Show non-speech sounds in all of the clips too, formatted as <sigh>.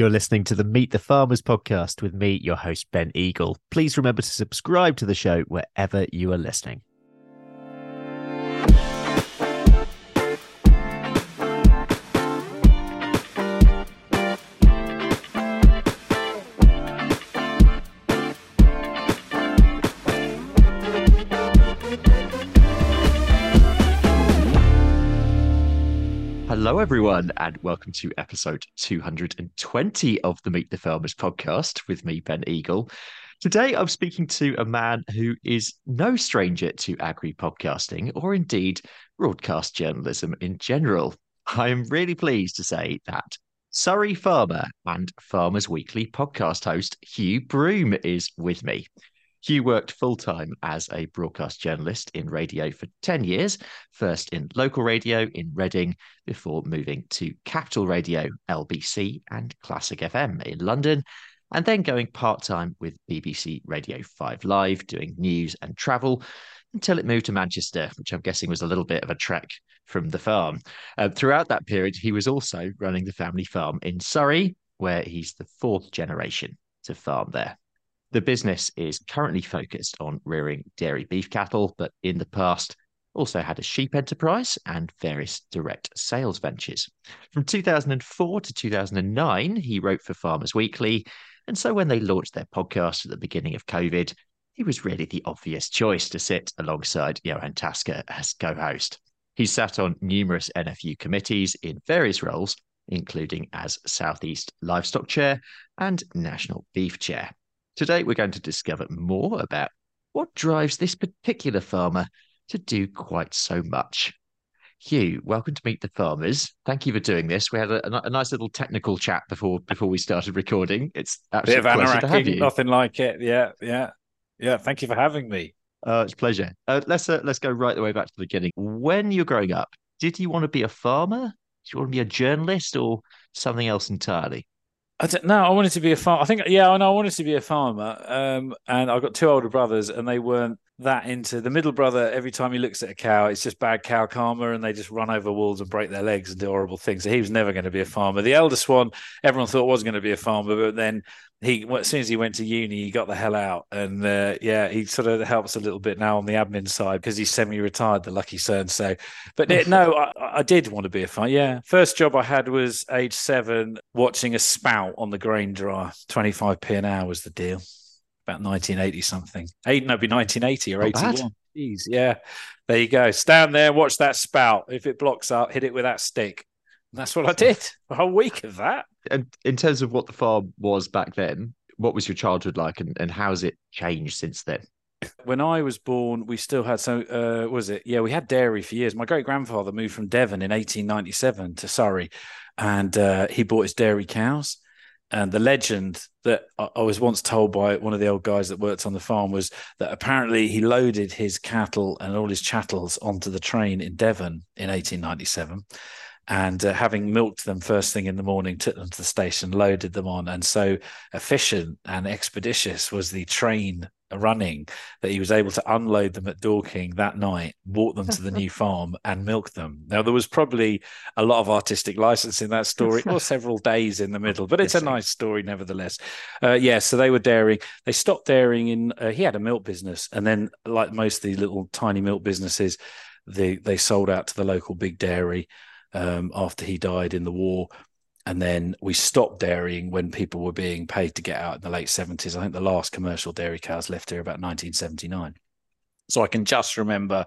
You're listening to the Meet the Farmers podcast with me, your host, Ben Eagle. Please remember to subscribe to the show wherever you are listening. Everyone, and welcome to episode 220 of the Meet the Farmers podcast with me, Ben Eagle. Today, I'm speaking to a man who is no stranger to agri podcasting or indeed broadcast journalism in general. I am really pleased to say that Surrey farmer and Farmers Weekly podcast host Hugh Broom is with me. Hugh worked full time as a broadcast journalist in radio for 10 years, first in local radio in Reading, before moving to Capital Radio, LBC, and Classic FM in London, and then going part time with BBC Radio 5 Live, doing news and travel until it moved to Manchester, which I'm guessing was a little bit of a trek from the farm. Uh, throughout that period, he was also running the family farm in Surrey, where he's the fourth generation to farm there. The business is currently focused on rearing dairy beef cattle, but in the past also had a sheep enterprise and various direct sales ventures. From 2004 to 2009, he wrote for Farmers Weekly. And so when they launched their podcast at the beginning of COVID, he was really the obvious choice to sit alongside Johann Tasker as co host. He sat on numerous NFU committees in various roles, including as Southeast Livestock Chair and National Beef Chair. Today, we're going to discover more about what drives this particular farmer to do quite so much. Hugh, welcome to Meet the Farmers. Thank you for doing this. We had a, a nice little technical chat before before we started recording. It's absolutely Bit of pleasure to have you. nothing like it. Yeah, yeah, yeah. Thank you for having me. Uh, it's a pleasure. Uh, let's uh, let's go right the way back to the beginning. When you're growing up, did you want to be a farmer? Did you want to be a journalist or something else entirely? I don't know. I wanted to be a farmer. I think, yeah, I know. I wanted to be a farmer. Um, and I've got two older brothers, and they weren't that into the middle brother. Every time he looks at a cow, it's just bad cow karma, and they just run over walls and break their legs and do horrible things. So he was never going to be a farmer. The eldest one, everyone thought was going to be a farmer, but then he, as soon as he went to uni, he got the hell out, and uh, yeah, he sort of helps a little bit now on the admin side because he's semi-retired, the lucky son. So, but it, no, I, I did want to be a farmer. Yeah, first job I had was age seven, watching a spout on the grain dryer. Twenty-five p an hour was the deal. About nineteen eighty something. Eight, no, be nineteen eighty or Not bad. eighty-one. Jeez, yeah. There you go. Stand there, watch that spout. If it blocks up, hit it with that stick. And that's what I did. A whole week of that. And in terms of what the farm was back then, what was your childhood like, and, and how's it changed since then? when I was born, we still had so uh, was it? Yeah, we had dairy for years. My great grandfather moved from Devon in 1897 to Surrey, and uh, he bought his dairy cows. And the legend that I was once told by one of the old guys that worked on the farm was that apparently he loaded his cattle and all his chattels onto the train in Devon in 1897 and uh, having milked them first thing in the morning, took them to the station, loaded them on, and so efficient and expeditious was the train running that he was able to unload them at Dorking that night, walk them to the new <laughs> farm, and milk them. Now there was probably a lot of artistic license in that story, or several days in the <laughs> middle, but it's a nice story nevertheless. Uh, yeah, so they were dairying. They stopped dairying in. Uh, he had a milk business, and then like most of these little tiny milk businesses, they they sold out to the local big dairy um, after he died in the war. And then we stopped dairying when people were being paid to get out in the late 70s. I think the last commercial dairy cows left here about 1979. So I can just remember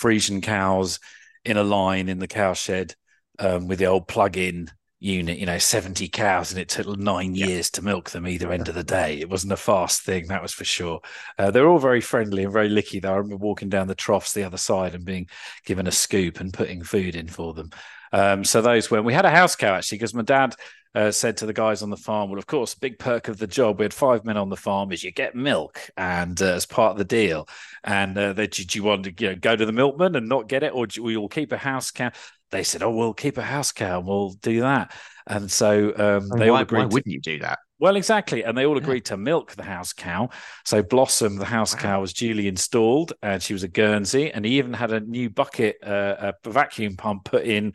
Friesian cows in a line in the cow shed um, with the old plug in unit, you know, 70 cows, and it took nine Yeah. years to milk them either end of the day. It wasn't a fast thing, that was for sure. Uh, they're all very friendly and very licky, though. I remember walking down the troughs the other side and being given a scoop and putting food in for them. Um, so those were, we had a house cow actually, because my dad uh, said to the guys on the farm, well, of course, big perk of the job, we had five men on the farm, is you get milk and uh, as part of the deal. And uh, they, did you want to you know, go to the milkman and not get it, or do we will keep a house cow? They said, oh, we'll keep a house cow and we'll do that. And so um, they all agreed. why to- wouldn't you do that? Well, exactly. And they all Yeah. agreed to milk the house cow. So Blossom, the house Wow. cow, was duly installed and she was a Guernsey. And he even had a new bucket, uh, a vacuum pump put in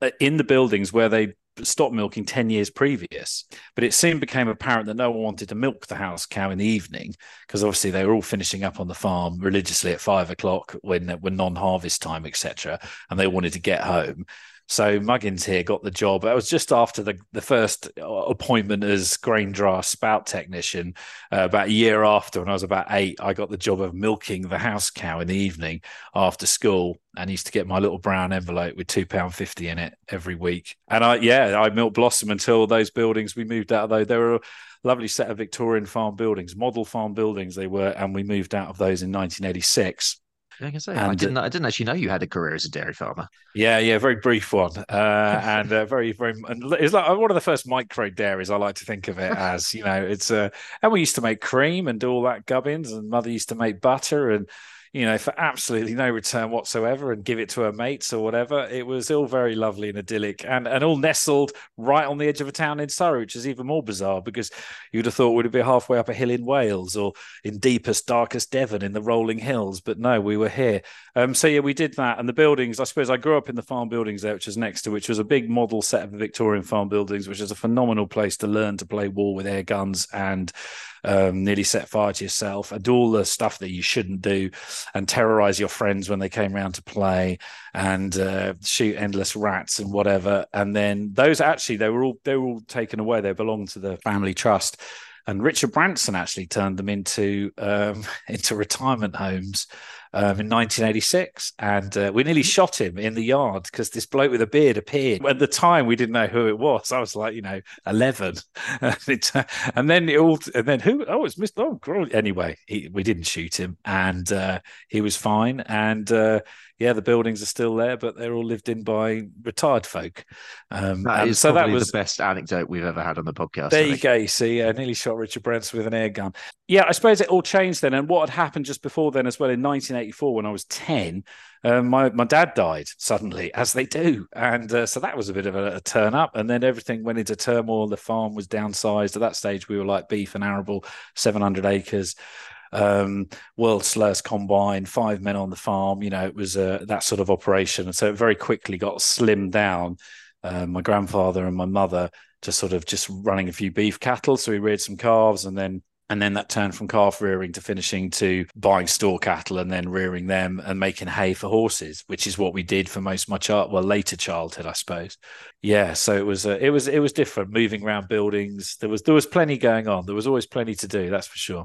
uh, in the buildings where they stopped milking 10 years previous. But it soon became apparent that no one wanted to milk the house cow in the evening because obviously they were all finishing up on the farm religiously at five o'clock when, when non harvest time, etc. And they wanted to get home. So Muggins here got the job. It was just after the, the first appointment as grain dryer spout technician. Uh, about a year after, when I was about eight, I got the job of milking the house cow in the evening after school, and used to get my little brown envelope with two pound fifty in it every week. And I, yeah, I milked Blossom until those buildings we moved out of. Though they were a lovely set of Victorian farm buildings, model farm buildings they were, and we moved out of those in 1986 I can say, and, I didn't. I didn't actually know you had a career as a dairy farmer. Yeah, yeah, very brief one, uh, <laughs> and uh, very, very. And it's like one of the first micro dairies. I like to think of it as. You know, it's uh, and we used to make cream and do all that gubbins, and mother used to make butter, and you know, for absolutely no return whatsoever and give it to her mates or whatever. It was all very lovely and idyllic and, and all nestled right on the edge of a town in Surrey, which is even more bizarre because you'd have thought we'd be halfway up a hill in Wales or in deepest, darkest Devon in the rolling hills. But no, we were here. Um, so yeah, we did that. And the buildings, I suppose I grew up in the farm buildings there, which was next to, which was a big model set of Victorian farm buildings, which is a phenomenal place to learn to play war with air guns and um, nearly set fire to yourself, and do all the stuff that you shouldn't do, and terrorize your friends when they came around to play, and uh, shoot endless rats and whatever. And then those actually they were all they were all taken away. They belonged to the family trust and Richard Branson actually turned them into um, <laughs> into retirement homes um, in 1986, and uh, we nearly shot him in the yard because this bloke with a beard appeared. At the time, we didn't know who it was. I was like, you know, 11, <laughs> and, it, uh, and then it all, and then who? Oh, it's Mr. Oh, anyway, he, we didn't shoot him, and uh, he was fine, and uh, yeah, the buildings are still there, but they're all lived in by retired folk. Um, that is so that was the best anecdote we've ever had on the podcast. There you go. You see, I nearly shot Richard Branson with an air gun. Yeah, I suppose it all changed then. And what had happened just before then as well in 1984 when I was 10, um, my, my dad died suddenly, as they do. And uh, so that was a bit of a, a, turn up. And then everything went into turmoil. The farm was downsized. At that stage, we were like beef and arable, 700 acres um, world slurs combine, five men on the farm. You know, it was uh, that sort of operation. And so it very quickly got slimmed down. Uh, my grandfather and my mother just sort of just running a few beef cattle. So we reared some calves and then and then that turned from calf rearing to finishing to buying store cattle and then rearing them and making hay for horses, which is what we did for most of my child, well, later childhood, I suppose. Yeah, so it was uh, it was it was different. Moving around buildings, there was there was plenty going on. There was always plenty to do. That's for sure.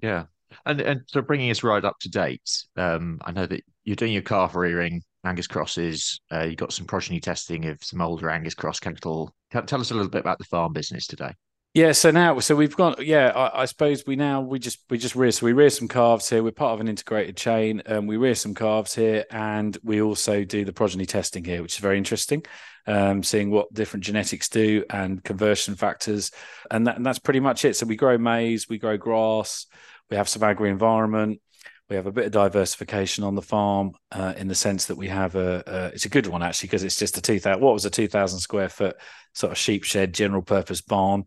Yeah, and and so bringing us right up to date. Um, I know that you're doing your calf rearing, Angus crosses. Uh, you got some progeny testing of some older Angus cross cattle. Tell, tell us a little bit about the farm business today. Yeah, so now, so we've got, yeah, I, I, suppose we now we just we just rear, so we rear some calves here. We're part of an integrated chain, and um, we rear some calves here, and we also do the progeny testing here, which is very interesting. Um, seeing what different genetics do and conversion factors, and that, and that's pretty much it. So we grow maize, we grow grass, we have some agri environment. We have a bit of diversification on the farm uh, in the sense that we have a, a it's a good one actually because it's just a two thousand what was a two thousand square foot sort of sheep shed general purpose barn.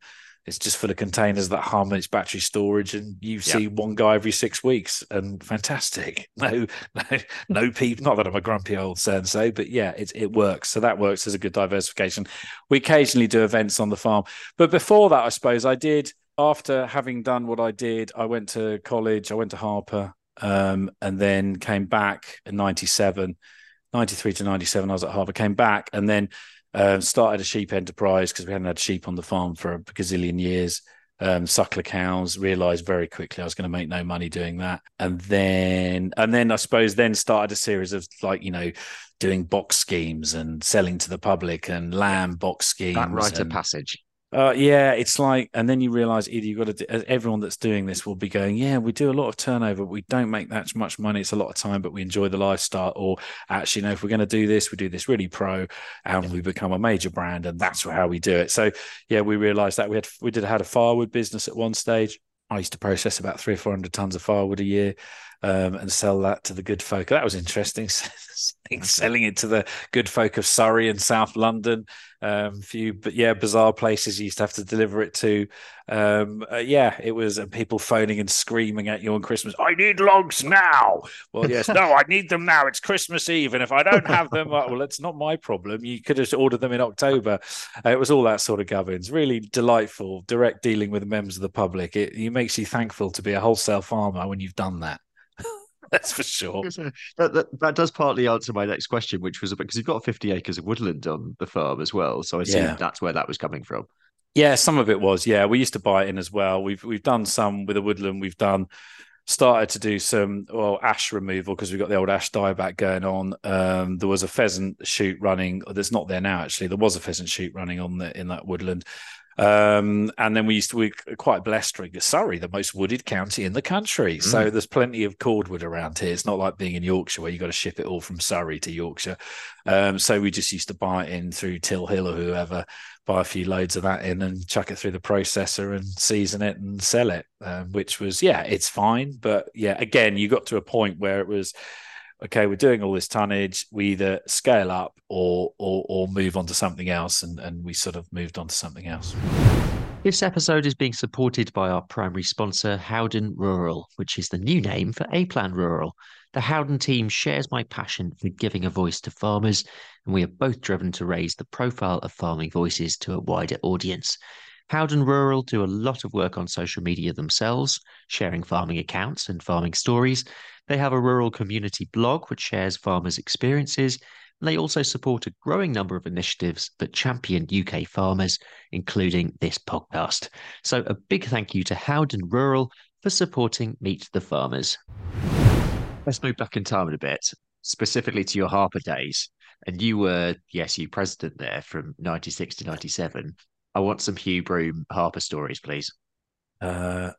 It's just full of containers that hum and it's battery storage, and you yep. see one guy every six weeks, and fantastic. <laughs> No, no, no people. Not that I'm a grumpy old sensei, but yeah, it it works. So that works as a good diversification. We occasionally do events on the farm, but before that, I suppose I did after having done what I did, I went to college, I went to Harper, um, and then came back in 97, 93 to 97. I was at Harper, came back, and then uh, started a sheep enterprise because we hadn't had sheep on the farm for a gazillion years. Um, suckler cows. Realized very quickly I was going to make no money doing that, and then and then I suppose then started a series of like you know doing box schemes and selling to the public and lamb box schemes. That rite of passage. Uh, yeah, it's like, and then you realize either you've got to, do, everyone that's doing this will be going, yeah, we do a lot of turnover, we don't make that much money, it's a lot of time, but we enjoy the lifestyle. Or actually, you know, if we're going to do this, we do this really pro, and we become a major brand, and that's how we do it. So, yeah, we realized that we had we did had a firewood business at one stage. I used to process about three or four hundred tons of firewood a year. Um, and sell that to the good folk. That was interesting. <laughs> Selling it to the good folk of Surrey and South London. Um, few, but yeah, bizarre places you used to have to deliver it to. Um, uh, yeah, it was people phoning and screaming at you on Christmas. I need logs now. Well, yes, <laughs> no, I need them now. It's Christmas Eve, and if I don't have them, well, it's not my problem. You could have ordered them in October. Uh, it was all that sort of governs. Really delightful, direct dealing with members of the public. It, it makes you thankful to be a wholesale farmer when you've done that. <laughs> That's for sure. That, that, that, does partly answer my next question, which was because you've got 50 acres of woodland on the farm as well. So I assume yeah. that's where that was coming from. Yeah, some of it was. Yeah, we used to buy it in as well. We've we've done some with the woodland. We've done started to do some well ash removal because we've got the old ash dieback going on. Um, there was a pheasant shoot running. that's not there now actually. There was a pheasant shoot running on the in that woodland. Um, and then we used to be quite blessed to Surrey, the most wooded county in the country. Mm. So there's plenty of cordwood around here. It's not like being in Yorkshire where you've got to ship it all from Surrey to Yorkshire. Um, so we just used to buy it in through Tilhill or whoever, buy a few loads of that in and chuck it through the processor and season it and sell it, um, which was, yeah, it's fine. But yeah, again, you got to a point where it was, okay, we're doing all this tonnage. We either scale up or or, or move on to something else, and and we sort of moved on to something else. This episode is being supported by our primary sponsor, Howden Rural, which is the new name for A Plan Rural. The Howden team shares my passion for giving a voice to farmers, and we are both driven to raise the profile of farming voices to a wider audience. Howden Rural do a lot of work on social media themselves, sharing farming accounts and farming stories. They have a rural community blog which shares farmers' experiences. And they also support a growing number of initiatives that champion UK farmers, including this podcast. So, a big thank you to Howden Rural for supporting Meet the Farmers. Let's move back in time a bit, specifically to your Harper days. And you were the SU president there from 96 to 97. I want some Hugh Broom Harper stories, please. Uh,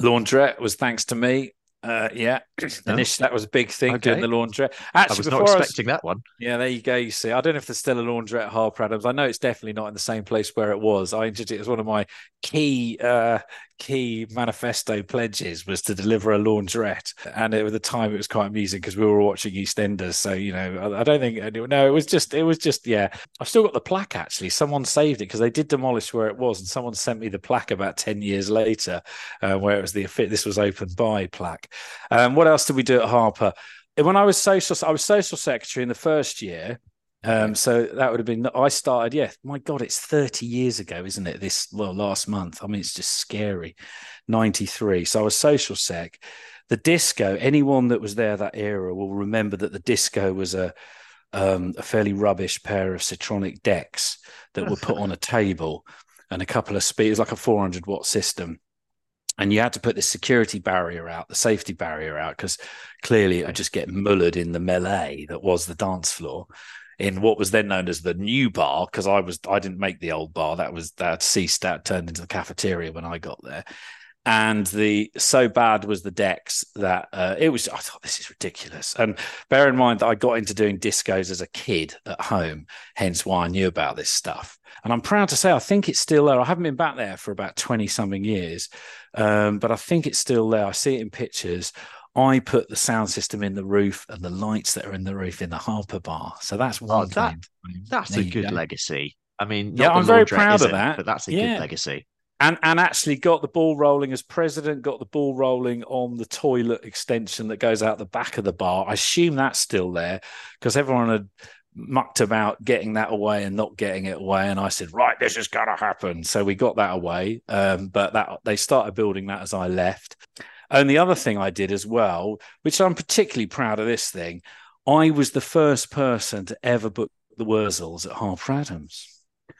laundrette was thanks to me. Uh, yeah, <clears throat> no. initially that was a big thing okay. doing the laundrette. Actually, I was not expecting was, that one. Yeah, there you go. You see, I don't know if there's still a laundrette at Harper Adams. I know it's definitely not in the same place where it was. I entered it as one of my key uh, key manifesto pledges was to deliver a laundrette, and at the time it was quite amusing because we were watching EastEnders. So you know, I, I don't think no, it was just it was just yeah. I've still got the plaque actually. Someone saved it because they did demolish where it was, and someone sent me the plaque about ten years later, uh, where it was the this was opened by plaque. Um, what else did we do at Harper? When I was social, I was social secretary in the first year. Um, so that would have been I started, yeah. My God, it's 30 years ago, isn't it? This well, last month. I mean, it's just scary. 93. So I was social sec. The disco, anyone that was there that era will remember that the disco was a um, a fairly rubbish pair of Citronic decks that were put <laughs> on a table and a couple of speakers, like a 400 watt system and you had to put the security barrier out, the safety barrier out, because clearly it would just get mullered in the melee that was the dance floor in what was then known as the new bar because I was I didn't make the old bar. That was that ceased that turned into the cafeteria when I got there. And the so bad was the decks that uh, it was i thought this is ridiculous. And bear in mind that i got into doing discos as a kid at home hence why i knew about this stuff. And i'm proud to say i think it's still there. I haven't been back there for about 20 something years um, but i think it's still there i see it in pictures I put the sound system in the roof and the lights that are in the roof in the Harper Bar. So that's one oh, that, That's there a good go. legacy. I mean, yeah, I'm very proud of that. But that's a yeah. good legacy. And and actually got the ball rolling as president. Got the ball rolling on the toilet extension that goes out the back of the bar. I assume that's still there because everyone had mucked about getting that away and not getting it away. And I said, right, this is going to happen. So we got that away. Um, but that they started building that as I left. And the other thing I did as well, which I'm particularly proud of this thing, I was the first person to ever book the Wurzels at Harper Adams.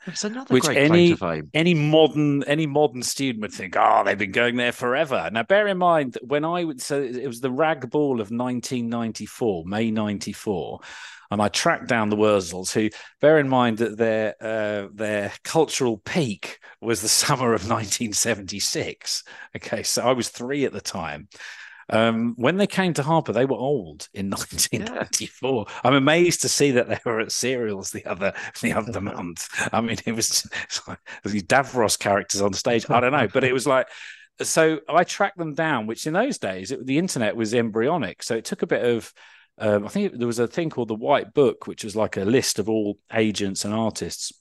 It's another which great any, fame. Any modern any modern student would think, oh, they've been going there forever. Now, bear in mind that when I would so it was the Rag Ball of 1994, May 94 and I tracked down the Wurzels, who bear in mind that their uh, their cultural peak was the <laughs> summer of 1976. Okay, so I was three at the time. Um, when they came to Harper, they were old in <laughs> 1994. Yeah. I'm amazed to see that they were at Cereals the other the other <laughs> month. I mean, it was like Davros characters on stage. I don't know, but it was like so I tracked them down, which in those days it, the internet was embryonic, so it took a bit of. Um, I think there was a thing called the White Book, which was like a list of all agents and artists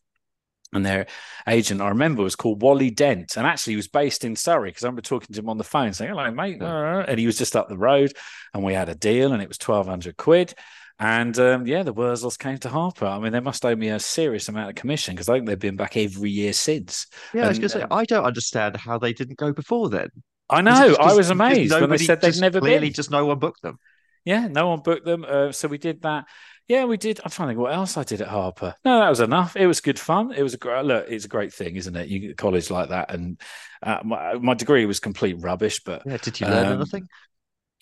and their agent I remember was called Wally Dent, and actually he was based in Surrey because I remember talking to him on the phone saying, "Hello, mate," and he was just up the road, and we had a deal, and it was twelve hundred quid. And um, yeah, the Wurzels came to Harper. I mean, they must owe me a serious amount of commission because I think they've been back every year since. Yeah, and, I was going to say, uh, I don't understand how they didn't go before then. I know. I was amazed when they said they'd never clearly been. just no one booked them. Yeah, no one booked them. Uh, so we did that. Yeah, we did. I'm trying to think what else I did at Harper. No, that was enough. It was good fun. It was a great look. It's a great thing, isn't it? You get college like that, and uh, my, my degree was complete rubbish. But yeah, did you learn um, anything?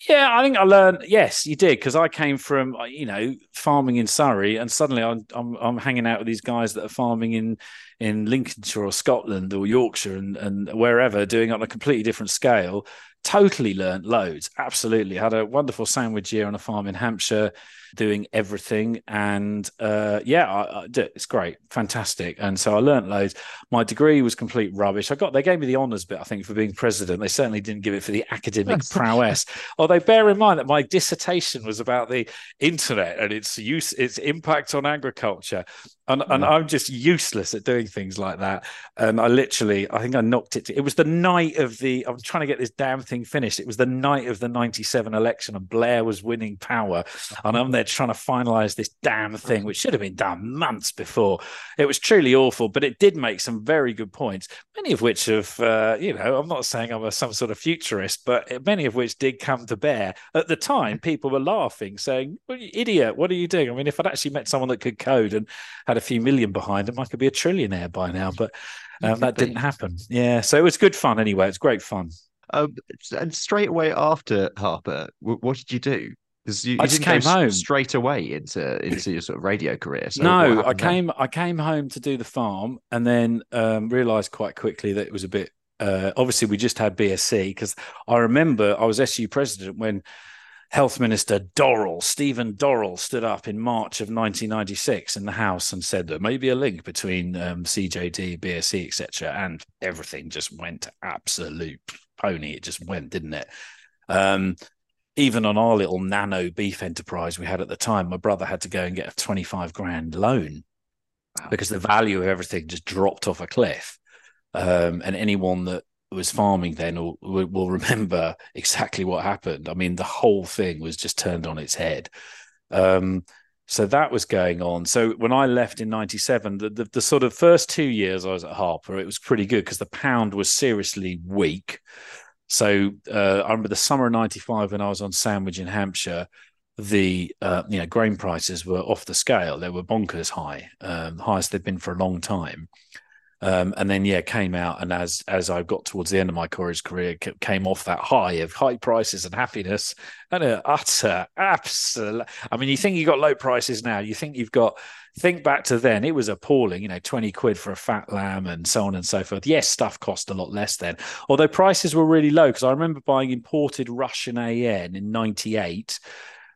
Yeah, I think I learned. Yes, you did because I came from uh, you know farming in Surrey, and suddenly I'm, I'm, I'm hanging out with these guys that are farming in in Lincolnshire or Scotland or Yorkshire and and wherever, doing it on a completely different scale. Totally learned loads. Absolutely had a wonderful sandwich year on a farm in Hampshire doing everything. And uh, yeah, I, I, it's great, fantastic. And so I learned loads. My degree was complete rubbish. I got they gave me the honours bit, I think, for being president. They certainly didn't give it for the academic prowess. Although bear in mind that my dissertation was about the internet and its use, its impact on agriculture. And, and mm. I'm just useless at doing things like that. And I literally, I think I knocked it. To, it was the night of the. I'm trying to get this damn thing finished. It was the night of the '97 election, and Blair was winning power. And I'm there trying to finalize this damn thing, which should have been done months before. It was truly awful, but it did make some very good points, many of which have, uh, you know, I'm not saying I'm a, some sort of futurist, but many of which did come to bear. At the time, people were laughing, saying, well, idiot, what are you doing? I mean, if I'd actually met someone that could code and had a few million behind them, I could be a trillionaire by now, but um, that didn't happen. Yeah. So it was good fun anyway. It's great fun. Um, and straight away after Harper, what did you do? Because you, you I just came home straight away into into your sort of radio career. So no, I came then? I came home to do the farm, and then um, realised quite quickly that it was a bit. Uh, obviously, we just had BSE because I remember I was SU president when Health Minister Dorrell, Stephen Dorrell, stood up in March of 1996 in the House and said there may be a link between um, CJD, BSE, etc. And everything just went absolute pony. It just went, didn't it? Um, even on our little nano beef enterprise we had at the time, my brother had to go and get a 25 grand loan wow. because the value of everything just dropped off a cliff. Um, and anyone that was farming then will, will remember exactly what happened. I mean, the whole thing was just turned on its head. Um, so that was going on. So when I left in '97, the, the, the sort of first two years I was at Harper, it was pretty good because the pound was seriously weak. So uh, I remember the summer of '95 when I was on Sandwich in Hampshire. The uh, you know grain prices were off the scale; they were bonkers high, um, highest they've been for a long time. Um, and then yeah, came out, and as as I got towards the end of my college career, came off that high of high prices and happiness, and a utter absolute. I mean, you think you got low prices now? You think you've got? Think back to then; it was appalling. You know, twenty quid for a fat lamb, and so on and so forth. Yes, stuff cost a lot less then, although prices were really low. Because I remember buying imported Russian AN in '98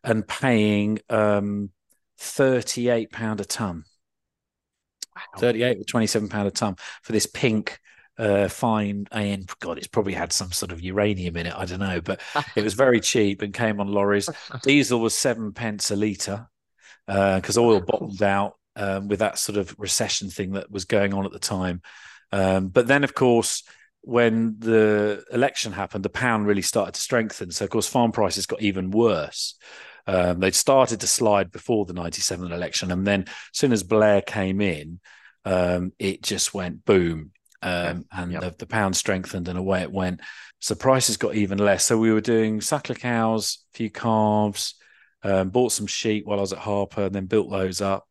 and paying um, thirty-eight pound a ton 38 or 27 pound a ton for this pink uh, fine AN. God, it's probably had some sort of uranium in it. I don't know, but <laughs> it was very cheap and came on lorries. Diesel was seven pence a litre uh, because uh, oil bottomed out um, with that sort of recession thing that was going on at the time. Um, but then, of course, when the election happened, the pound really started to strengthen. So, of course, farm prices got even worse. Um, they'd started to slide before the 97 election. And then as soon as Blair came in, um, it just went boom. Um, and yep. the, the, pound strengthened and away it went. So prices got even less. So we were doing suckler cows, a few calves, um, bought some sheep while I was at Harper and then built those up.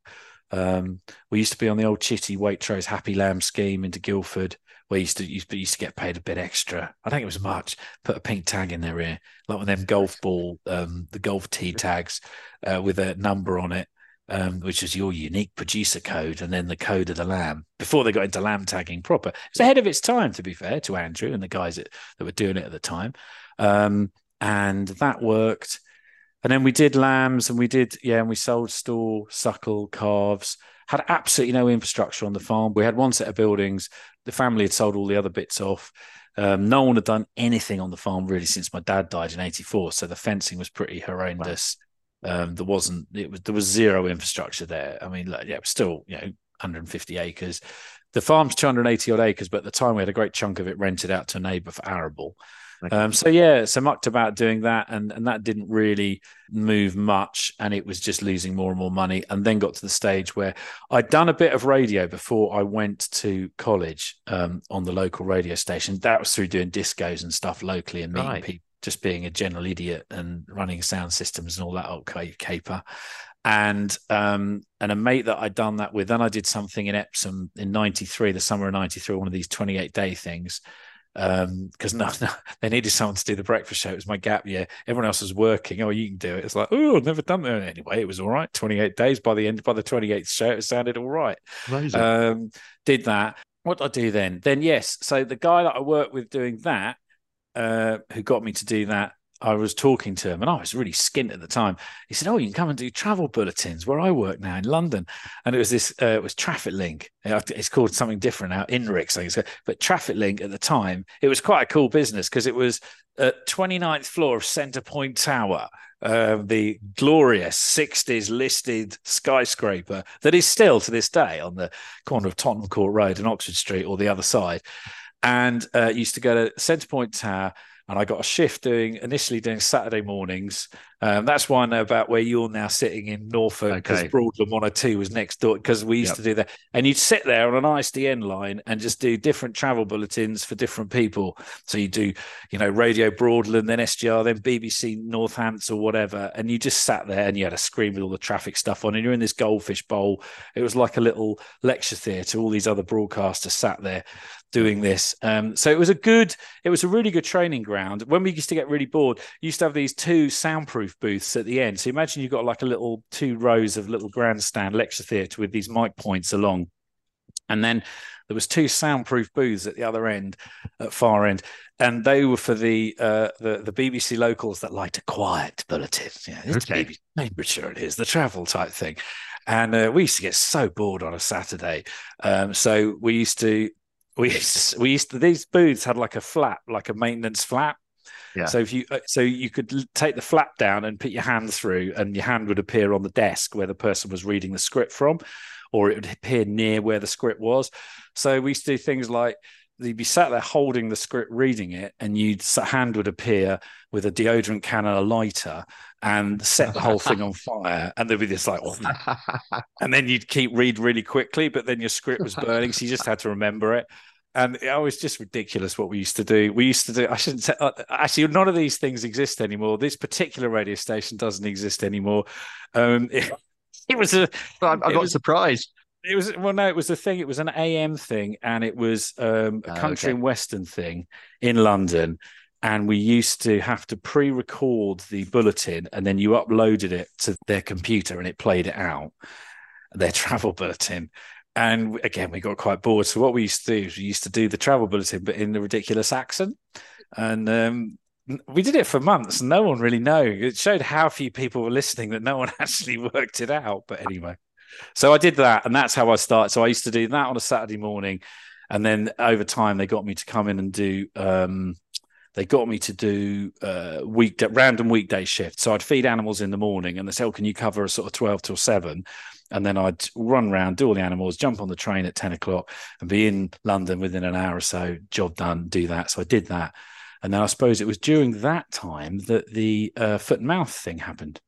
Um, we used to be on the old Chitty Waitrose Happy Lamb scheme into Guildford we used to used to, used to get paid a bit extra. I think it was much. Put a pink tag in their ear, like one of them golf ball, um, the golf tee tags uh, with a number on it, um, which is your unique producer code, and then the code of the lamb. Before they got into lamb tagging proper, it's ahead of its time. To be fair to Andrew and the guys that, that were doing it at the time, um, and that worked. And then we did lambs, and we did yeah, and we sold stall, suckle calves had absolutely no infrastructure on the farm. We had one set of buildings. The family had sold all the other bits off. Um, no one had done anything on the farm really since my dad died in '84, so the fencing was pretty horrendous. Wow. Um, there wasn't it was there was zero infrastructure there. I mean, like, yeah, it was still you know 150 acres. The farm's 280 odd acres, but at the time we had a great chunk of it rented out to a neighbour for arable. Okay. Um, so yeah, so mucked about doing that, and and that didn't really move much, and it was just losing more and more money. And then got to the stage where I'd done a bit of radio before I went to college um, on the local radio station. That was through doing discos and stuff locally and meeting right. people, just being a general idiot and running sound systems and all that old caper. And um, and a mate that I'd done that with. Then I did something in Epsom in '93, the summer of '93, one of these 28 day things because um, no, no, they needed someone to do the breakfast show. It was my gap year. Everyone else was working. Oh, you can do it. It's like, oh, I've never done that anyway. It was all right. Twenty eight days by the end, by the twenty eighth show, it sounded all right. Amazing. Um, did that. What did I do then? Then yes. So the guy that I worked with doing that, uh, who got me to do that, I was talking to him and I was really skint at the time. He said, Oh, you can come and do travel bulletins where I work now in London. And it was this, uh, it was Traffic Link. It's called something different now, INRIX, I think. But Traffic Link at the time, it was quite a cool business because it was at 29th floor of Centrepoint Tower, uh, the glorious 60s listed skyscraper that is still to this day on the corner of Tottenham Court Road and Oxford Street or the other side. And uh, used to go to Centrepoint Tower and I got a shift doing initially doing Saturday mornings. Um, that's why I know about where you're now sitting in Norfolk because okay. Broadland 102 was next door because we used yep. to do that. And you'd sit there on an ISDN line and just do different travel bulletins for different people. So you do, you know, Radio Broadland, then SGR, then BBC Northants or whatever. And you just sat there and you had a screen with all the traffic stuff on. And you're in this goldfish bowl. It was like a little lecture theatre. All these other broadcasters sat there doing this. Um, so it was a good, it was a really good training ground. When we used to get really bored, used to have these two soundproof booths at the end. So imagine you've got like a little two rows of little grandstand lecture theatre with these mic points along. And then there was two soundproof booths at the other end, at far end, and they were for the uh, the, the BBC locals that liked a quiet bulletin. Yeah, it's okay. BBC, it is the travel type thing. And uh, we used to get so bored on a Saturday. Um, so we used to we used to, we used to these booths had like a flap, like a maintenance flap. Yeah. So if you uh, so you could take the flap down and put your hand through, and your hand would appear on the desk where the person was reading the script from, or it would appear near where the script was. So we used to do things like you'd be sat there holding the script, reading it, and you'd hand would appear with a deodorant can and a lighter, and set the whole thing on <laughs> fire. And there'd be this like, oh. <laughs> and then you'd keep read really quickly, but then your script was burning, so you just had to remember it. And it was just ridiculous what we used to do. We used to do. I shouldn't say. Uh, actually, none of these things exist anymore. This particular radio station doesn't exist anymore. Um, it, <laughs> it was a. I'm, I'm not was, surprised. It was well, no, it was a thing. It was an AM thing, and it was um, a ah, country okay. and western thing in London and we used to have to pre-record the bulletin and then you uploaded it to their computer and it played it out their <laughs> travel bulletin and again we got quite bored so what we used to do is we used to do the travel bulletin but in the ridiculous accent and um, we did it for months and no one really knew it showed how few people were listening that no one <laughs> actually worked it out but anyway so i did that and that's how i started so i used to do that on a saturday morning and then over time they got me to come in and do um, they got me to do uh, week random weekday shifts. So I'd feed animals in the morning, and they said, "Oh, can you cover a sort of twelve till 7? And then I'd run around, do all the animals, jump on the train at ten o'clock, and be in London within an hour or so. Job done. Do that. So I did that, and then I suppose it was during that time that the uh, foot and mouth thing happened.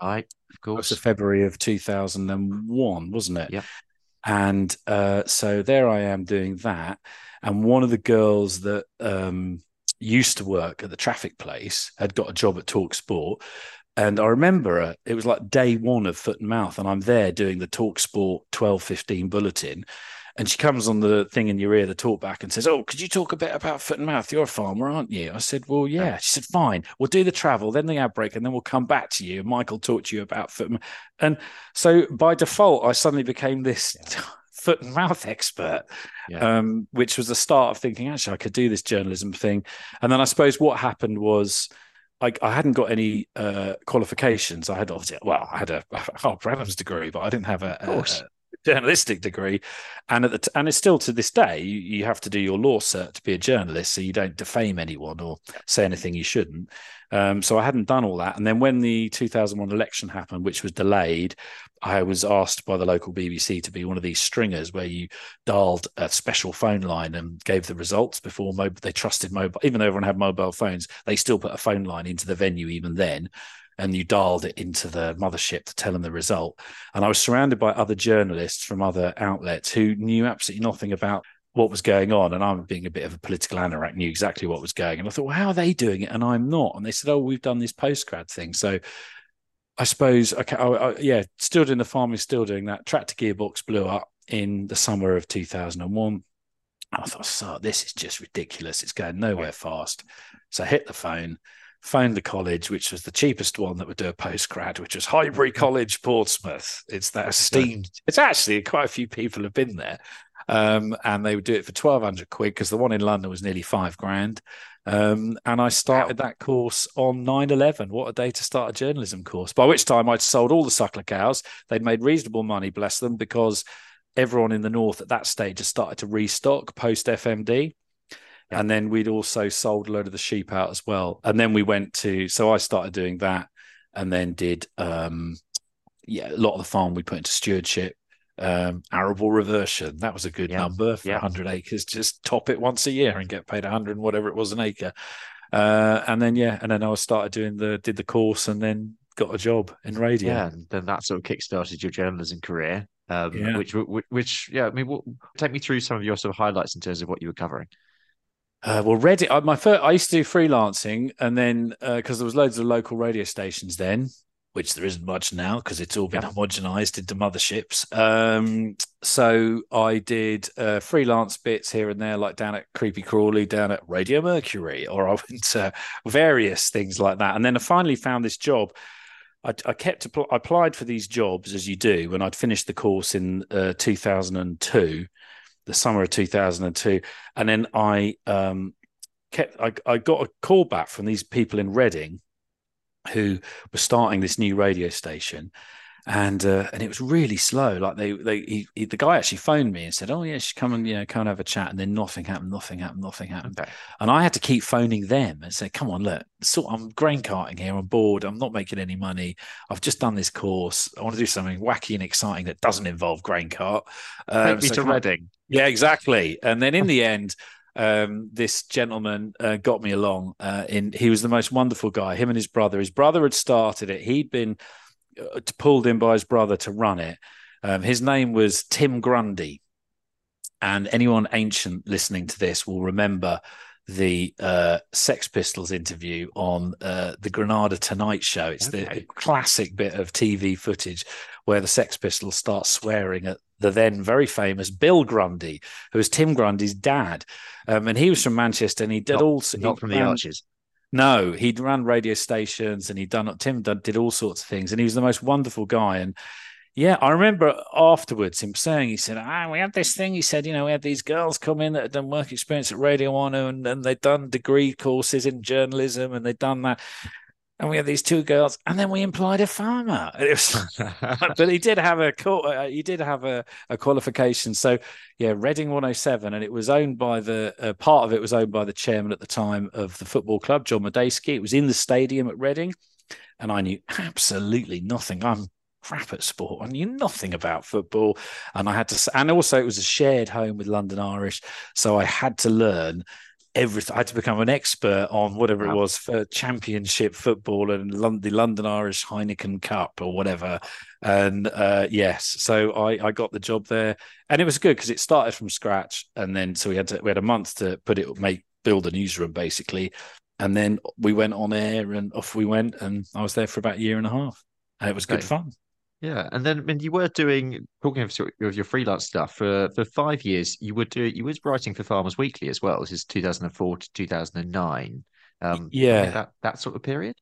Right, of course. It was February of two thousand and one, wasn't it? Yeah. And uh, so there I am doing that, and one of the girls that um, used to work at the traffic place, had got a job at Talk Sport. And I remember it was like day one of Foot and Mouth, and I'm there doing the Talk Sport 1215 bulletin. And she comes on the thing in your ear, the talk back, and says, Oh, could you talk a bit about Foot and Mouth? You're a farmer, aren't you? I said, Well, yeah. She said, Fine, we'll do the travel, then the outbreak, and then we'll come back to you. Michael talked to you about Foot and Mouth. And so by default, I suddenly became this. Yeah <laughs> foot and mouth expert, yeah. um, which was the start of thinking, actually, I could do this journalism thing. And then I suppose what happened was I, I hadn't got any uh, qualifications. I had obviously, well, I had a <laughs> Harper Adams degree, but I didn't have a, a, journalistic degree, and at the t- and it's still to this day you, you have to do your law cert to be a journalist, so you don't defame anyone or say anything you shouldn't. Um, so I hadn't done all that, and then when the 2001 election happened, which was delayed, I was asked by the local BBC to be one of these stringers where you dialed a special phone line and gave the results before mobile. They trusted mobile, even though everyone had mobile phones, they still put a phone line into the venue even then and you dialed it into the mothership to tell them the result. And I was surrounded by other journalists from other outlets who knew absolutely nothing about what was going on. And I'm being a bit of a political anorak, knew exactly what was going. And I thought, well, how are they doing it? And I'm not. And they said, oh, we've done this postgrad thing. So I suppose, okay, I, I, yeah, still doing the farming, still doing that. Tractor gearbox blew up in the summer of 2001. I thought, so this is just ridiculous. It's going nowhere fast. So I hit the phone phoned the college, which was the cheapest one that would do a postgrad, which was Highbury College, Portsmouth. It's that esteemed. It's actually quite a few people have been there, um, and they would do it for twelve hundred quid because the one in London was nearly five grand. Um, and I started wow. that course on 9 11. What a day to start a journalism course. By which time I'd sold all the suckler cows. They'd made reasonable money, bless them, because everyone in the north at that stage had started to restock post FMD. Yeah. And then we'd also sold a load of the sheep out as well. And then we went to, so I started doing that and then did, um, yeah, a lot of the farm we put into stewardship. Um, arable reversion, that was a good number for yeah. 100 acres. Just top it once a year and get paid 100 and whatever it was an acre. Uh, and then, yeah, and then I started doing the, did the course and then got a job in radio. Yeah, and then that sort of kickstarted your journalism career. Um, yeah. which, which, which, yeah, I mean, what, take me through some of your sort of highlights in terms of what you were covering. Uh, well, Reading. Uh, my first, I used to do freelancing, and then because uh, there was loads of local radio stations then, which there isn't much now because it's all been yeah. homogenized into motherships. Um, so I did uh, freelance bits here and there, like down at Creepy Crawly, down at Radio Mercury, or I went to various things like that. And then I finally found this job. I, I kept I applied for these jobs as you do when I'd finished the course in uh, 2002 the summer of 2002. And then I um, kept, I, I got a call back from these people in Reading who were starting this new radio station and uh, and it was really slow. Like they they he, he, the guy actually phoned me and said, "Oh yeah, come and you know come and have a chat." And then nothing happened, nothing happened, nothing happened. Okay. And I had to keep phoning them and say, "Come on, look, so I'm grain carting here. I'm bored. I'm not making any money. I've just done this course. I want to do something wacky and exciting that doesn't involve grain cart." Um, Take me so to Reading. Yeah, exactly. And then in <laughs> the end. Um, this gentleman uh, got me along. Uh, in he was the most wonderful guy. Him and his brother. His brother had started it. He'd been pulled in by his brother to run it. Um, his name was Tim Grundy, and anyone ancient listening to this will remember the uh, Sex Pistols interview on uh, the Granada Tonight Show. It's okay. the classic bit of TV footage where the Sex Pistols start swearing at the then very famous Bill Grundy, who was Tim Grundy's dad, um, and he was from Manchester, and he did not, also not from the Archers. No, he'd run radio stations and he'd done Tim did all sorts of things, and he was the most wonderful guy. And yeah, I remember afterwards him saying, he said, ah, we had this thing. He said, you know, we had these girls come in that had done work experience at Radio One and, and they'd done degree courses in journalism and they'd done that and we had these two girls, and then we employed a farmer. <laughs> Was, but he did have a uh, he did have a, a, qualification. So yeah, Reading 107, and it was owned by the uh, part of it was owned by the chairman at the time of the football club, John Madejski. It was in the stadium at Reading, and I knew absolutely nothing. I'm crap at sport. I knew nothing about football, and I had to. And also, it was a shared home with London Irish, so I had to learn everything. I had to become an expert on whatever wow. it was for championship football and the London Irish Heineken Cup or whatever. And uh, yes, so I, I got the job there, and it was good because it started from scratch, and then so we had to we had a month to put it make build a newsroom basically, and then we went on air and off we went, and I was there for about a year and a half, and it was good fun. Yeah, and then when you were doing talking of your, your freelance stuff for for five years. You were doing you was writing for Farmers Weekly as well. This is two thousand and four to two thousand and nine. Um, yeah, that that sort of period.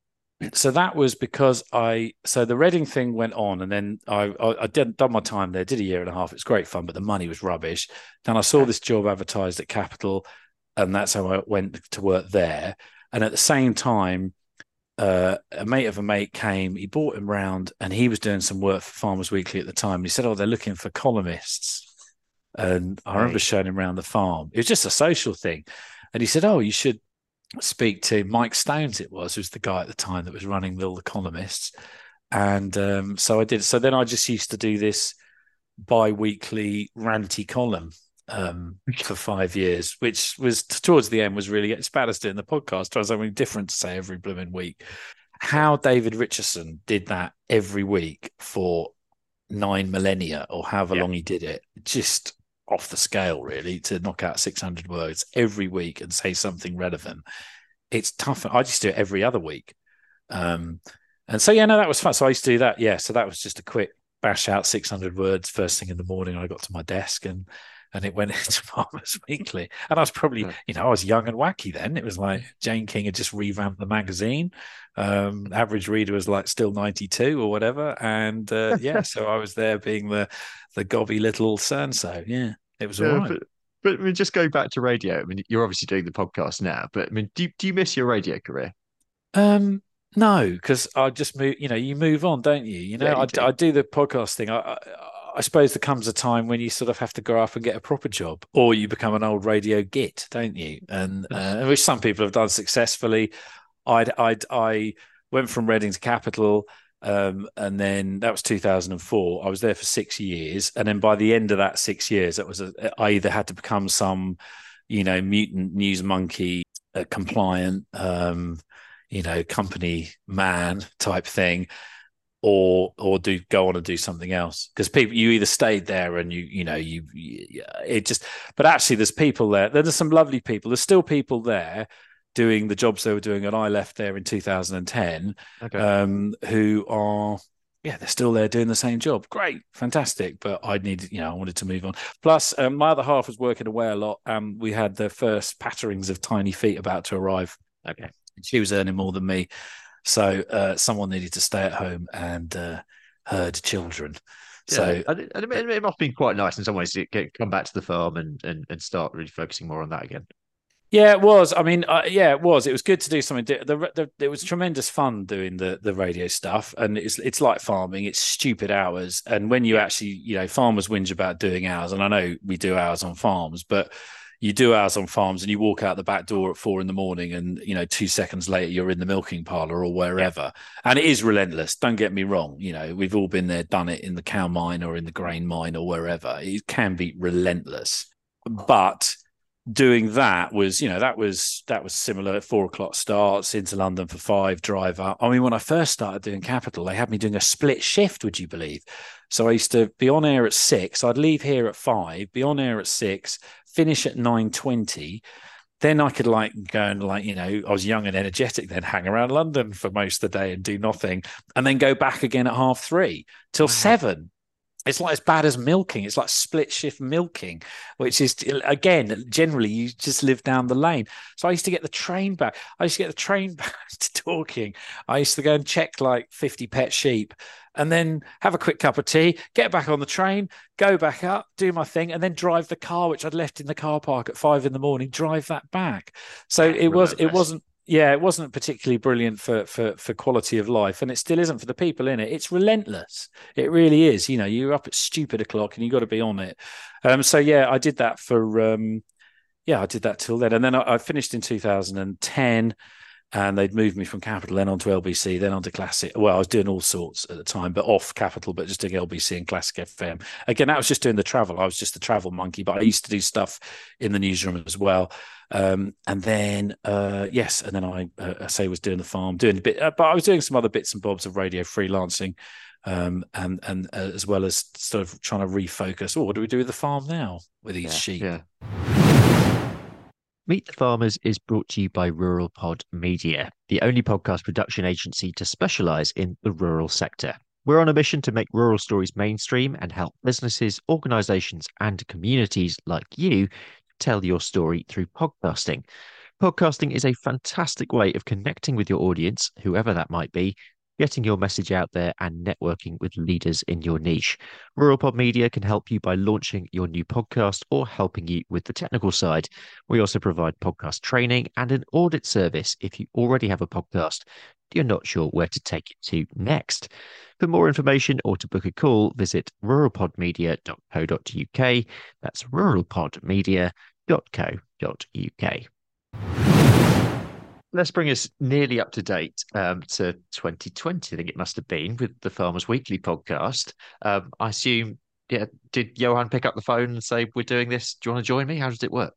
So that was because I so the Reading thing went on, and then I I, I did done my time there, did a year and a half. It's great fun, but the money was rubbish. Then I saw this job advertised at Capital, and that's how I went to work there. And at the same time, uh, a mate of a mate came, he brought him round, and he was doing some work for Farmers Weekly at the time. And he said, "Oh, they're looking for columnists." And I remember showing him around the farm. It was just a social thing, and he said, "Oh, you should speak to Mike Stones." It was, who's the guy at the time that was running all the columnists, and um, so I did. So then I just used to do this bi-weekly ranty column um, for five years, which was towards the end was really it's bad as doing the podcast. Trying something different to say every blooming week. How David Richardson did that every week for nine millennia or however yeah. long he did it, just off the scale, really, to knock out 600 words every week and say something relevant. It's tough. I just do it every other week. Um, and so, yeah, no, that was fun. So I used to do that. Yeah. So that was just a quick bash out 600 words first thing in the morning. I got to my desk and and it went <laughs> into Farmers <laughs> Weekly. And I was probably, you know, I was young and wacky then. It was like Jane King had just revamped the magazine. Um, average reader was like still 92 or whatever. And uh, <laughs> yeah, so I was there being the the gobby little so. Yeah, it was all yeah, right. But, but I mean, just going back to radio, I mean, you're obviously doing the podcast now, but I mean, do, do you miss your radio career? Um, no, because I just move. You know, you move on, don't you? You know, yeah, you I, do. I, do. the podcast thing. I, I, I suppose there comes a time when you sort of have to grow up and get a proper job, or you become an old radio git, don't you? And uh, which some people have done successfully. I I I went from Reading to Capital, um, and then that was 2004. I was there for six years, and then by the end of that six years, it was a, I either had to become some, you know, mutant news monkey, uh, compliant, um, you know, company man type thing, or or do go on and do something else. Because people you either stayed there and you you know you, you, it just but actually there's people there there's some lovely people. There's still people there doing the jobs they were doing and I left there in 2010 okay. um, who are yeah they're still there doing the same job. Great. Fantastic. But I needed you know I wanted to move on. Plus um, my other half was working away a lot and we had the first patterings of tiny feet about to arrive. Okay. She was earning more than me so uh, someone needed to stay at home and uh, herd children. Yeah, so and it, it, must been quite nice in some ways to get, come back to the farm and, and, and start really focusing more on that again. Yeah, it was. I mean, uh, yeah, it was. It was good to do something. The, the, the, it was tremendous fun doing the the radio stuff, and it's it's like farming. It's stupid hours, and when you actually, you know, farmers whinge about doing hours, and I know we do hours on farms, but you do hours on farms and you walk out the back door at four in the morning and you know two seconds later you're in the milking parlor or wherever. Yeah. and it is relentless don't get me wrong you know we've all been there done it in the cow mine or in the grain mine or wherever. It can be relentless. But doing that was you know that was that was similar at four o'clock starts into london for five drive up. I mean when i first started doing capital they had me doing a split shift would you believe? So i used to be on air at six i'd leave here at five be on air at six finish at 9.20 then I could like go and like, you know, I was young and energetic, then hang around London for most of the day and do nothing, and then go back again at half three till wow. seven. It's like as bad as milking. It's like split shift milking, which is again generally you just live down the lane. So I used to get the train back. I used to get the train <laughs> back to Dorking. I used to go and check like fifty pet sheep, and then have a quick cup of tea, get back on the train, go back up, do my thing, and then drive the car which I'd left in the car park at five in the morning. Drive that back. So it was. It wasn't yeah, it wasn't particularly brilliant for for for quality of life, and it still isn't for the people in it. It's relentless. It really is. You know, you're up at stupid o'clock, and you've got to be on it. Um, so yeah, I did that for um, yeah, I did that till then, and then I, I finished in 2010 and they'd moved me from Capital, then onto LBC, then onto Classic. Well, I was doing all sorts at the time, but off Capital, but just doing LBC and Classic FM. Again, that was just doing the travel. I was just a travel monkey, but I used to do stuff in the newsroom as well. Um, and then, uh, yes, and then I, uh, I say was doing the farm, doing a bit, uh, but I was doing some other bits and bobs of radio freelancing, um, and and uh, as well as sort of trying to refocus. Oh, what do we do with the farm now with these yeah, sheep? Yeah. Meet the Farmers is brought to you by RuralPod Media, the only podcast production agency to specialize in the rural sector. We're on a mission to make rural stories mainstream and help businesses, organizations, and communities like you tell your story through podcasting. Podcasting is a fantastic way of connecting with your audience, whoever that might be, getting your message out there and networking with leaders in your niche. RuralPod Media can help you by launching your new podcast or helping you with the technical side. We also provide podcast training and an audit service if you already have a podcast you're not sure where to take it to next. For more information or to book a call, visit ruralpodmedia.co.uk. That's ruralpodmedia.co.uk. Let's bring us nearly up to date um, to 2020, I think it must have been, with the Farmers Weekly podcast. Um, I assume, yeah, did Johann pick up the phone and say, We're doing this? Do you want to join me? How does it work?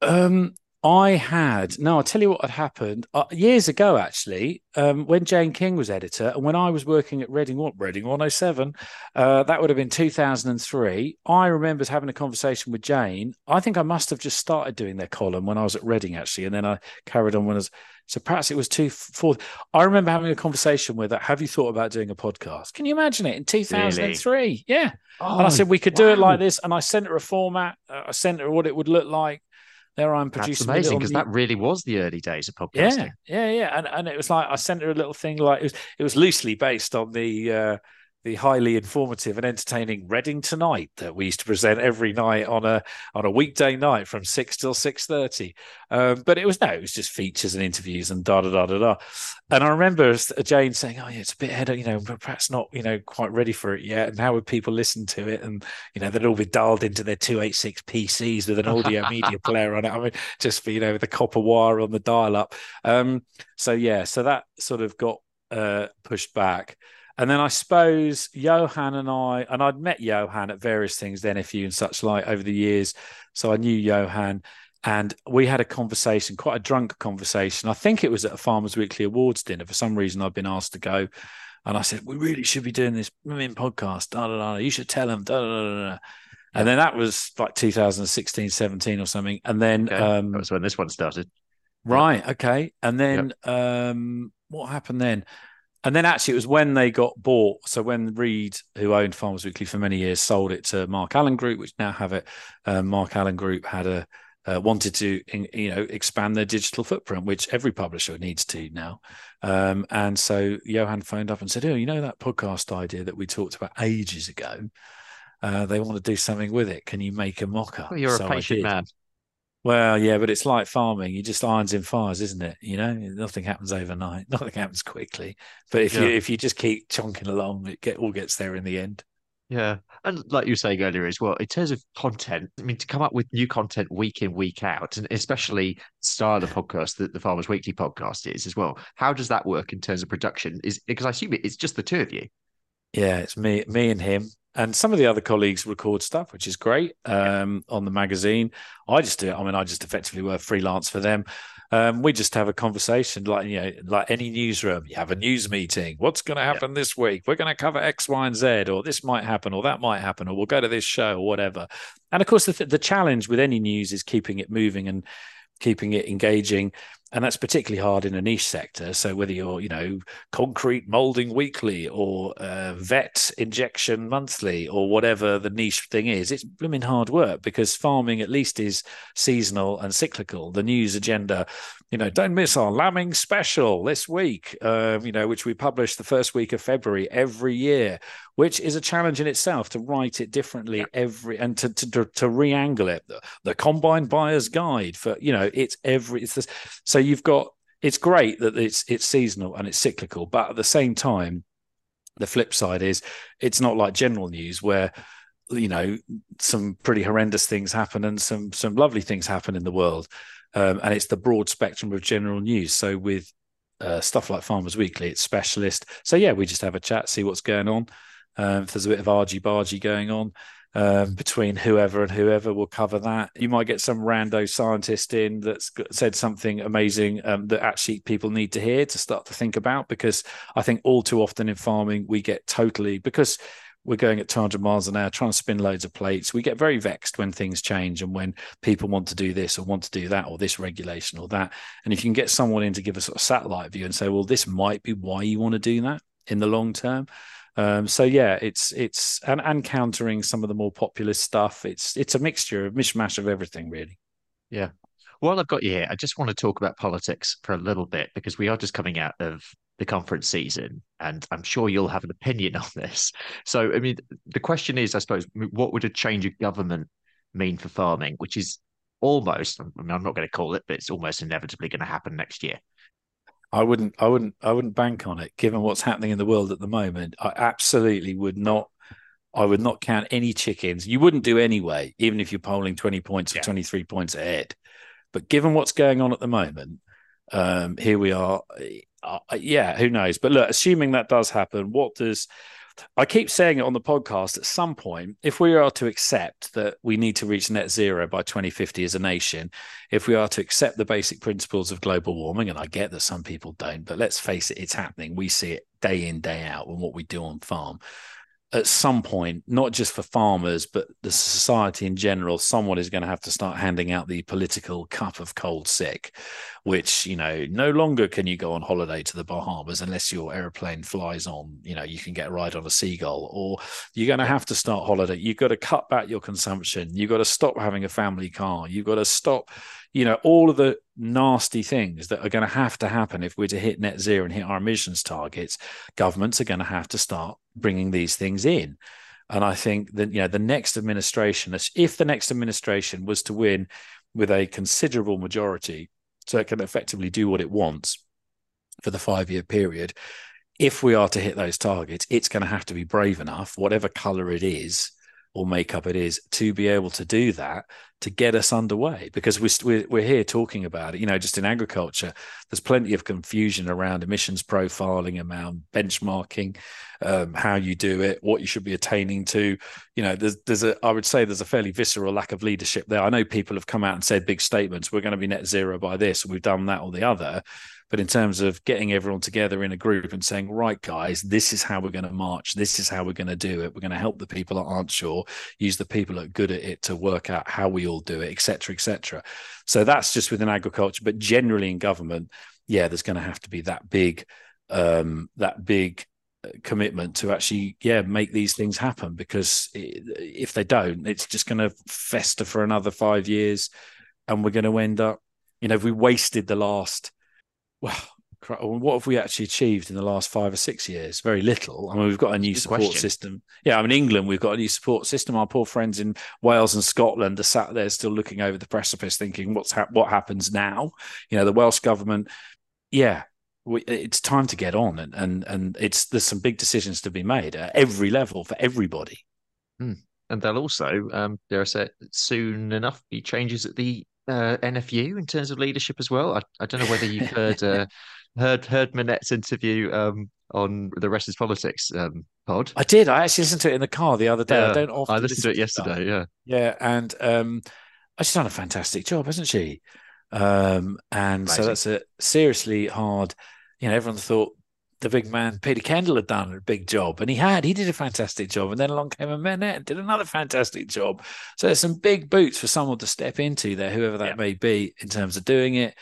Um, I had no. I'll tell you what had happened uh, years ago, actually, um, when Jane King was editor, and when I was working at Reading, what Reading 107, uh, that would have been 2003. I remember having a conversation with Jane. I think I must have just started doing their column when I was at Reading, actually, and then I carried on when I was. So perhaps it was two four. I remember having a conversation with her. Have you thought about doing a podcast? Can you imagine it in 2003? Really? Yeah. Oh, and I said we could wow. do it like this, and I sent her a format. Uh, I sent her what it would look like there I'm producing. That's amazing because that really was the early days of podcasting. Yeah, yeah, yeah. And and it was like I sent her a little thing like it was it was loosely based on the uh, the highly informative and entertaining Reading Tonight that we used to present every night on a on a weekday night from six till six thirty. Um, but it was no, it was just features and interviews and da da da da da. And I remember Jane saying, "Oh yeah, it's a bit ahead, of, you know, perhaps not, you know, quite ready for it yet." And how would people listen to it? And you know, they'd all be dialed into their two eight six PCs with an audio <laughs> media player on it. I mean, just for you know, with the copper wire on the dial up. Um, so yeah, so that sort of got uh, pushed back. And then I suppose Johann and I, and I'd met Johann at various things, the NFU and such like over the years. So I knew Johann and we had a conversation, quite a drunk conversation. I think it was at a Farmers Weekly Awards dinner. For some reason, I've been asked to go. And I said, we really should be doing this women podcast. Da, da, da. You should tell them. Da, da, da, da. And then that was like 2016, 17 or something. And then okay. um, that was when this one started. Right. Okay. And then yep. um, what happened then? And then actually, it was when they got bought. So when Reed, who owned Farmers Weekly for many years, sold it to Mark Allen Group, which now have it. Um, Mark Allen Group had a uh, wanted to, you know, expand their digital footprint, which every publisher needs to now. Um, and so Johann phoned up and said, "Oh, you know that podcast idea that we talked about ages ago? Uh, they want to do something with it. Can you make a mocker?" Well, you're so a patient man. Well, yeah, but it's like farming. You just irons in fires, isn't it? You know, nothing happens overnight. <laughs> Nothing happens quickly. But if yeah. you if you just keep chunking along, it get all gets there in the end. Yeah, and like you were saying earlier as well, in terms of content, I mean, to come up with new content week in week out, and especially style of podcast that the Farmers Weekly podcast is as well. How does that work in terms of production? Is because I assume it's just the two of you. Yeah, it's me, me and him and some of the other colleagues record stuff, which is great um, on the magazine. I just do it. I mean, I just effectively work freelance for them. Um, we just have a conversation, like you know, like any newsroom. You have a news meeting. What's going to happen this week? We're going to cover X, Y, and Z, or this might happen, or that might happen, or we'll go to this show, or whatever. And of course, the, th- the challenge with any news is keeping it moving and keeping it engaging and that's particularly hard in a niche sector. So whether you're, you know, concrete molding weekly or uh, vet injection monthly or whatever the niche thing is, it's blooming hard work because farming at least is seasonal and cyclical. The news agenda, you know, don't miss our lambing special this week, uh, you know, which we publish the first week of February every year, which is a challenge in itself to write it differently every and to, to to re-angle it. The, the combine buyer's guide for you know, it's every it's this so you've got it's great that it's it's seasonal and it's cyclical, but at the same time, the flip side is it's not like general news where you know some pretty horrendous things happen and some some lovely things happen in the world, um, and it's the broad spectrum of general news. So with uh, stuff like Farmers Weekly, it's specialist. So yeah, we just have a chat, see what's going on. Um, if there's a bit of argy bargy going on, um, between whoever and whoever. will cover that. You might get some rando scientist in that's said something amazing um, that actually people need to hear to start to think about. Because I think all too often in farming, we get totally, because we're going at 200 miles an hour trying to spin loads of plates. We get very vexed when things change and when people want to do this or want to do that or this regulation or that. And if you can get someone in to give a sort of satellite view and say, well, this might be why you want to do that in the long term, um, so yeah, it's it's and, and countering some of the more populist stuff. It's it's a mixture, a mishmash of everything, really. Yeah. While I've got you here, I just want to talk about politics for a little bit because we are just coming out of the conference season, and I'm sure you'll have an opinion <laughs> on this. So, I mean, the question is, I suppose, what would a change of government mean for farming, which is almost, I mean, I'm not going to call it, but it's almost inevitably going to happen next year. I wouldn't, I wouldn't, I wouldn't bank on it. Given what's happening in the world at the moment, I absolutely would not. I would not count any chickens. You wouldn't do anyway, even if you're polling twenty points or yeah. twenty three points ahead. But given what's going on at the moment, um, here we are. Uh, yeah, who knows? But look, assuming that does happen, what does I keep saying it on the podcast at some point, if we are to accept that we need to reach net zero by 2050 as a nation, if we are to accept the basic principles of global warming, and I get that some people don't, but let's face it, it's happening. We see it day in, day out and what we do on farm at some point, not just for farmers, but the society in general, someone is going to have to start handing out the political cup of cold sick, which, you know, no longer can you go on holiday to the Bahamas unless your aeroplane flies on, you know, you can get a ride on a seagull, or you're going to have to start holiday. You've got to cut back your consumption. You've got to stop having a family car. You've got to stop you know, all of the nasty things that are going to have to happen if we're to hit net zero and hit our emissions targets, governments are going to have to start bringing these things in. And I think that, you know, the next administration, if the next administration was to win with a considerable majority, so it can effectively do what it wants for the five year period, if we are to hit those targets, it's going to have to be brave enough, whatever color it is, or makeup it is to be able to do that to get us underway because we're, we're here talking about it. You know just in agriculture there's plenty of confusion around emissions profiling around benchmarking um, how you do it what you should be attaining to. You know there's there's a i would say there's a fairly visceral lack of leadership there. I know people have come out and said big statements we're going to be net zero by this we've done that or the other but in terms of getting everyone together in a group and saying, right, guys, this is how we're going to march. This is how we're going to do it. We're going to help the people that aren't sure, use the people that are good at it to work out how we all do it, etc., etc. So that's just within agriculture, but generally in government, yeah, there's going to have to be that big, um, that big uh, commitment to actually yeah make these things happen because if they don't it's just going to fester for another five years and we're going to end up you know if we wasted the last well, what have we actually achieved in the last five or six years? Very little. I mean, we've got a new support question. system. Yeah, I mean, England, we've got a new support system. Our poor friends in Wales and Scotland are sat there still looking over the precipice, thinking, "What's ha- what happens now?" You know, the Welsh government. Yeah, we, it's time to get on, and and and it's there's some big decisions to be made at every level for everybody. Hmm. And there'll also, um, there are soon enough be changes at the uh, NFU in terms of leadership as well. I, I don't know whether you've heard <laughs> uh, heard heard Minette's interview um, on the Rest is Politics um, pod. I did. I actually listened to it in the car the other day. Yeah, I don't often. I listened to it yesterday. Yeah, yeah, and um, she's done a fantastic job, hasn't she? Um, and Amazing. so that's a seriously hard. You know, everyone thought the big man Peter Kendall had done a big job, and he had. He did a fantastic job, and then along came a Minette and did another fantastic job. So there's some big boots for someone to step into there, whoever that yeah. may be, in terms of doing it.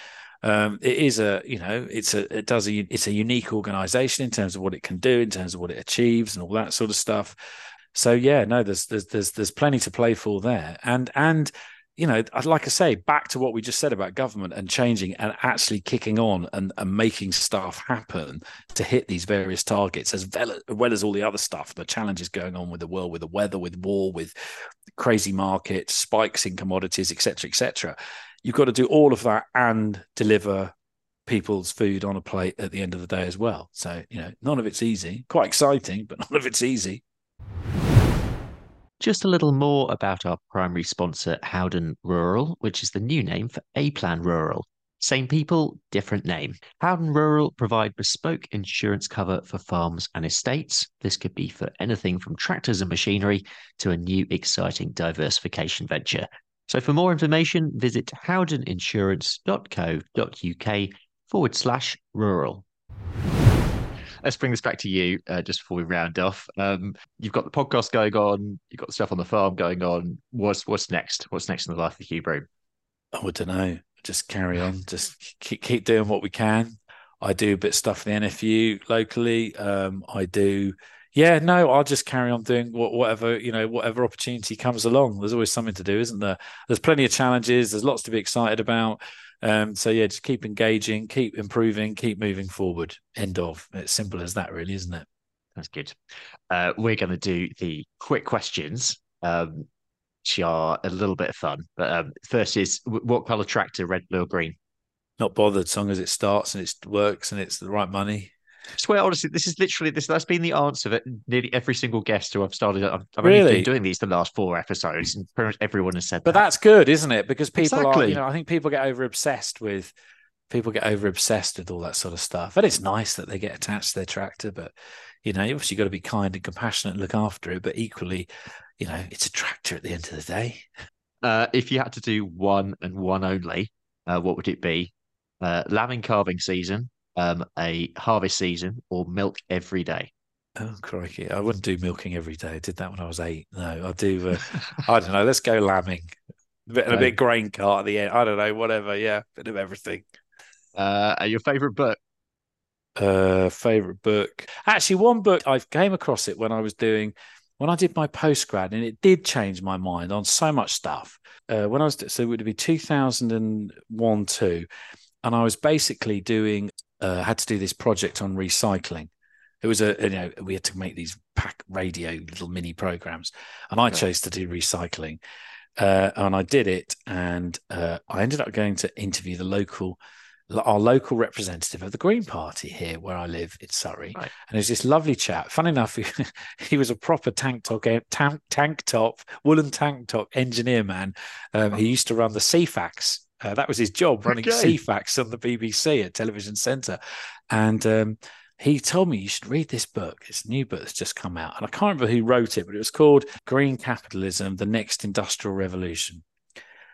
Um, it is a, you know, it's a, it does a, it's a unique organization in terms of what it can do, in terms of what it achieves, and all that sort of stuff. So yeah, no, there's there's there's there's plenty to play for there, and and you know, like I say, back to what we just said about government and changing and actually kicking on and, and making stuff happen to hit these various targets, as well, as well as all the other stuff, the challenges going on with the world, with the weather, with war, with crazy markets, spikes in commodities, etc., etc. You've got to do all of that and deliver people's food on a plate at the end of the day as well. So, you know, none of it's easy. Quite exciting, but <laughs> none of it's easy. Just a little more about our primary sponsor, Howden Rural, which is the new name for A Plan Rural. Same people, different name. Howden Rural provide bespoke insurance cover for farms and estates. This could be for anything from tractors and machinery to a new exciting diversification venture. So for more information, visit howdeninsurance.co.uk forward slash rural let's bring this back to you uh, just before we round off. Um, you've got the podcast going on, you've got stuff on the farm going on. What's what's next? What's next in the life of Hugh Broom? Oh, I don't know. Just carry on. Just keep keep doing what we can. I do a bit of stuff in the NFU locally. Um, I do. Yeah, no, I'll just carry on doing whatever you know, whatever opportunity comes along. There's always something to do, isn't there? There's plenty of challenges. There's lots to be excited about. Um, so yeah, just keep engaging, keep improving, keep moving forward. End of. It's simple as that, really, isn't it? That's good. Uh, we're going to do the quick questions, um, which are a little bit of fun. But um, first is what color tractor, red, blue, or green? not bothered as long as it starts and it works and it's the right money. I swear, honestly, this is literally this. That's been the answer that nearly every single guest who I've started. I've, I've Really? only been doing these the last four episodes, and pretty much everyone has said But that. that's good, isn't it? Because people are, you know, I think people get over obsessed with people get over obsessed with all that sort of stuff. And it's nice that they get attached to their tractor, but you know, obviously you've got to be kind and compassionate and look after it. But equally, you know, it's a tractor at the end of the day. Uh, if you had to do one and one only, uh, what would it be? Uh, lambing calving season, um, a harvest season, or milk every day? Oh crikey! I wouldn't do milking every day. I did that when I was eight. No, I do. Uh, <laughs> I don't know. Let's go lambing. A bit, a bit grain cart at the end. I don't know. Whatever. Yeah, bit of everything. Uh, and your favorite book? Uh, favorite book. Actually, one book I came across it when I was doing when I did my postgrad, and it did change my mind on so much stuff. Uh, when I was so it would be two thousand and one, two, and I was basically doing uh, had to do this project on recycling. It was a you know we had to make these pack radio little mini programs, and I Okay. chose to do recycling, uh, and I did it, and uh, I ended up going to interview the local our local representative of the Green Party here where I live in Surrey. Right. And there's this lovely chap. Fun enough, <laughs> he, he was a proper tank top, tank, tank top, woolen tank top engineer man. Um, he used to run the Ceefax. Uh, that was his job, running Okay. Ceefax on the BBC at Television Centre. And um, he told me you should read this book. It's a new book that's just come out. And I can't remember who wrote it, but it was called Green Capitalism, The Next Industrial Revolution.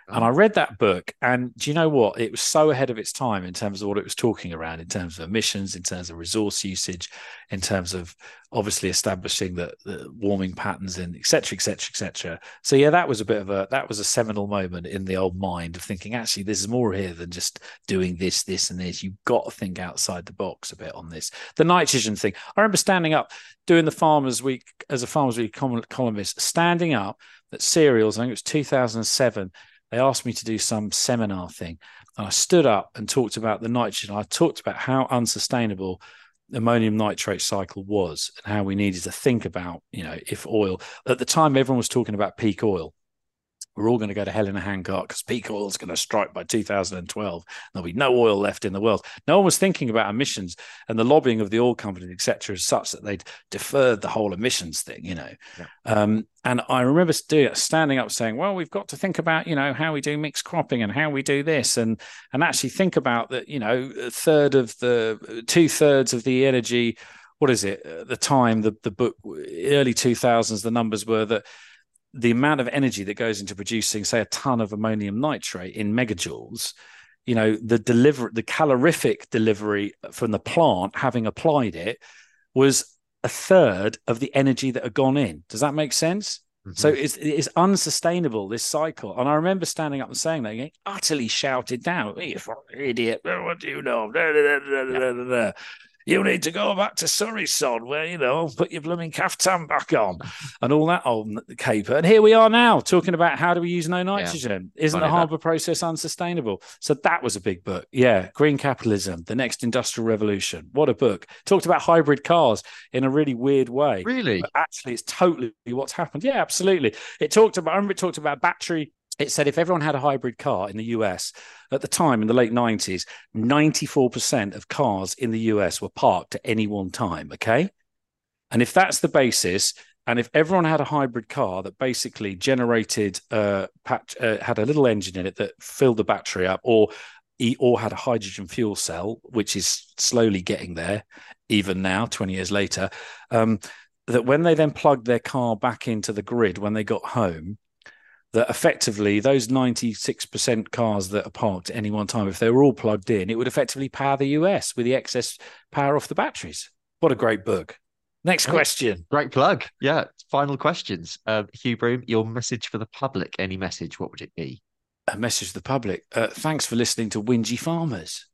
And I read that book, and do you know what? It was so ahead of its time in terms of what it was talking around, in terms of emissions, in terms of resource usage, in terms of obviously establishing the, the warming patterns, and et cetera, et cetera, et cetera. So yeah, that was a bit of a that was a seminal moment in the old mind of thinking actually there's more here than just doing this, this, and this. You've got to think outside the box a bit on this. The nitrogen thing. I remember standing up doing the Farmers Week as a Farmers Week columnist, standing up at cereals. I think it was 2007 they asked me to do some seminar thing. And i stood up and talked about the nitrogen. I talked about how unsustainable ammonium nitrate cycle was and how we needed to think about you know if oil at the time everyone was talking about peak oil we're all going to go to hell in a handcart because peak oil is going to strike by 2012 there'll be no oil left in the world no one was thinking about emissions and the lobbying of the oil companies etc is such that they'd deferred the whole emissions thing you know Yeah. um, and I remember standing up saying, "Well, we've got to think about, you know, how we do mixed cropping and how we do this, and and actually think about that, you know, a third of the two thirds of the energy. What is it? At the time, the the book early two thousands, the numbers were that the amount of energy that goes into producing, say, a ton of ammonium nitrate in megajoules." You know, the deliver the calorific delivery from the plant, having applied it, was a third of the energy that had gone in. Does that make sense? Mhm. So it's it's unsustainable this cycle. And I remember standing up and saying that, getting utterly shouted down. You fucking idiot! What do you know? <laughs> Da, You need to go back to Surrey, sod, where you know, put your blooming caftan back on, and all that old caper. And here we are now talking about how do we use no nitrogen? Isn't Funny the Haber process unsustainable? So that was a big book. Yeah, Green Capitalism, the next industrial revolution. What a book! Talked about hybrid cars in a really weird way really? but actually it's totally what's happened. Yeah, absolutely. It talked about I remember it talked about battery. It said if everyone had a hybrid car in the US at the time in the late 90s, 94% of cars in the US were parked at any one time. Okay. And if that's the basis, and if everyone had a hybrid car that basically generated uh, patch, uh had a little engine in it that filled the battery up, or or had a hydrogen fuel cell, which is slowly getting there, even now, 20 years later, um, that when they then plugged their car back into the grid when they got home, that effectively those 96% cars that are parked at any one time, if they were all plugged in, it would effectively power the US with the excess power off the batteries. What a great book. Next question. Great plug. Yeah. Final questions. Uh, Hugh Broom, your message for the public. Any message? What would it be? A message to the public. Uh, thanks for listening to Whingy Farmers.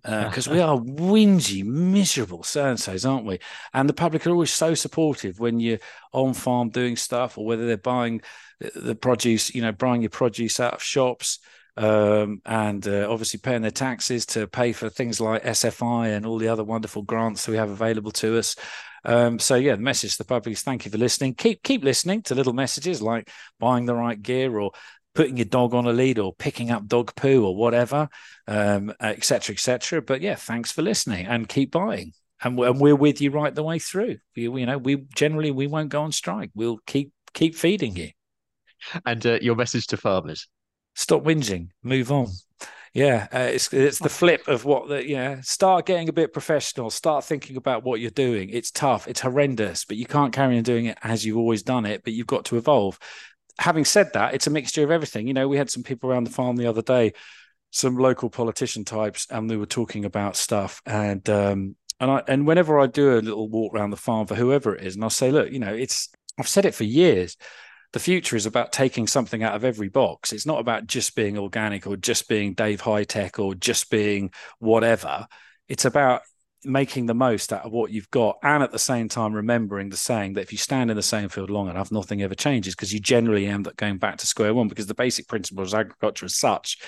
<laughs> Because we are whingy, miserable so and so's, aren't we? And the public are always so supportive when you're on farm doing stuff, or whether they're buying the- the produce, you know, buying your produce out of shops, um, and uh, obviously paying their taxes to pay for things like SFI and all the other wonderful grants that we have available to us. Um, so yeah, the message to the public is thank you for listening. Keep keep listening to little messages like buying the right gear or putting your dog on a lead or picking up dog poo or whatever, um, et cetera, et cetera. But yeah, thanks for listening and keep buying. And we're with you right the way through. We, you know, we generally we won't go on strike. We'll keep keep feeding you. And uh, your message to farmers: stop whinging, move on. Yeah, uh, it's it's the flip of what the yeah. Start getting a bit professional. Start thinking about what you're doing. It's tough. It's horrendous, but you can't carry on doing it as you've always done it. But you've got to evolve having said that, it's a mixture of everything. You know, we had some people around the farm the other day, some local politician types, and they were talking about stuff. And um, and I and whenever I do a little walk around the farm for whoever it is, and I'll say, look, you know, it's I've said it for years. The future is about taking something out of every box. It's not about just being organic or just being Dave High Tech or just being whatever. It's about making the most out of what you've got and at the same time remembering the saying that if you stand in the same field long enough nothing ever changes because you generally end up going back to square one because the basic principles of agriculture as such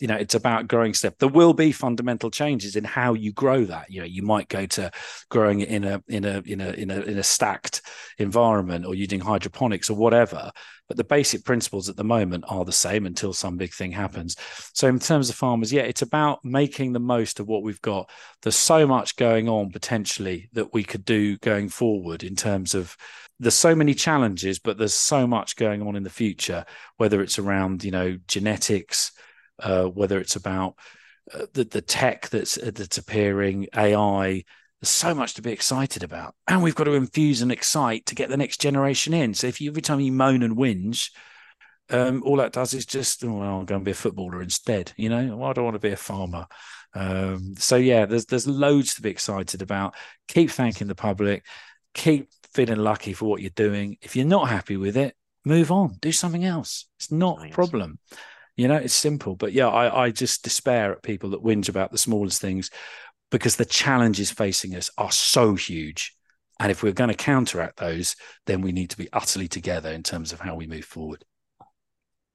you know it's about growing stuff. There will be fundamental changes in how you grow that. You know you might go to growing it in a in a in a in a in a stacked environment or using hydroponics or whatever but the basic principles at the moment are the same until some big thing happens. So in terms of farmers yeah it's about making the most of what we've got. There's so much going on potentially that we could do going forward in terms of there's so many challenges but there's so much going on in the future whether it's around you know genetics uh, whether it's about uh, the the tech that's uh, that's appearing, AI. There's so much to be excited about, and we've got to infuse and excite to get the next generation in. So if you every time you moan and whinge, um, all that does is just, oh, well, I'm going to be a footballer instead. You know, well, I don't want to be a farmer. Um, so yeah, there's there's loads to be excited about. Keep thanking the public. Keep feeling lucky for what you're doing. If you're not happy with it, move on. Do something else. It's not nice. a problem. You know, it's simple. But yeah, I, I just despair at people that whinge about the smallest things because the challenges facing us are so huge. And if we're going to counteract those, then we need to be utterly together in terms of how we move forward.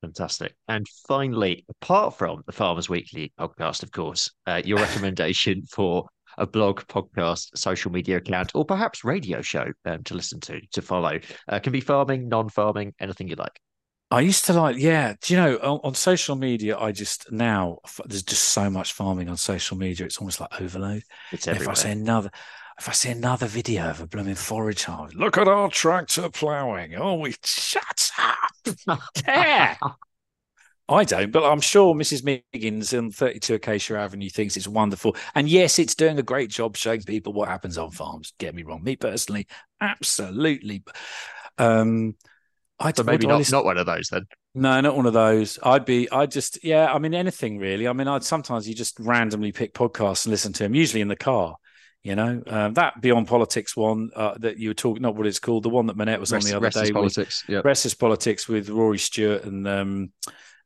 Fantastic. And finally, apart from the Farmers Weekly podcast, of course, uh, your <laughs> recommendation for a blog, podcast, social media account, or perhaps radio show um, to listen to, to follow, uh, can be farming, non farming, anything you like. I used to like, yeah. Do you know on, on, social media? I just now there's just so much farming on social media. It's almost like overload. It's everywhere. If I see another, if I see another video of a blooming forage harvest, look at our tractor ploughing. Oh, we shut up. <laughs> yeah. I don't, but I'm sure Mrs. Miggins on 32 Acacia Avenue thinks it's wonderful. And yes, it's doing a great job showing people what happens on farms. Get me wrong. Me personally, absolutely. Um, I so maybe not, not one of those then. No, not one of those. I'd be, I'd just, yeah. I mean, anything really. I mean, I'd sometimes you just randomly pick podcasts and listen to them. Usually in the car. You know um, that Beyond Politics one uh, that you were talking, not what it's called, the one that Minette was Rest, on the other Restless day. Politics, yeah. Rest Is Politics with Rory Stewart and um,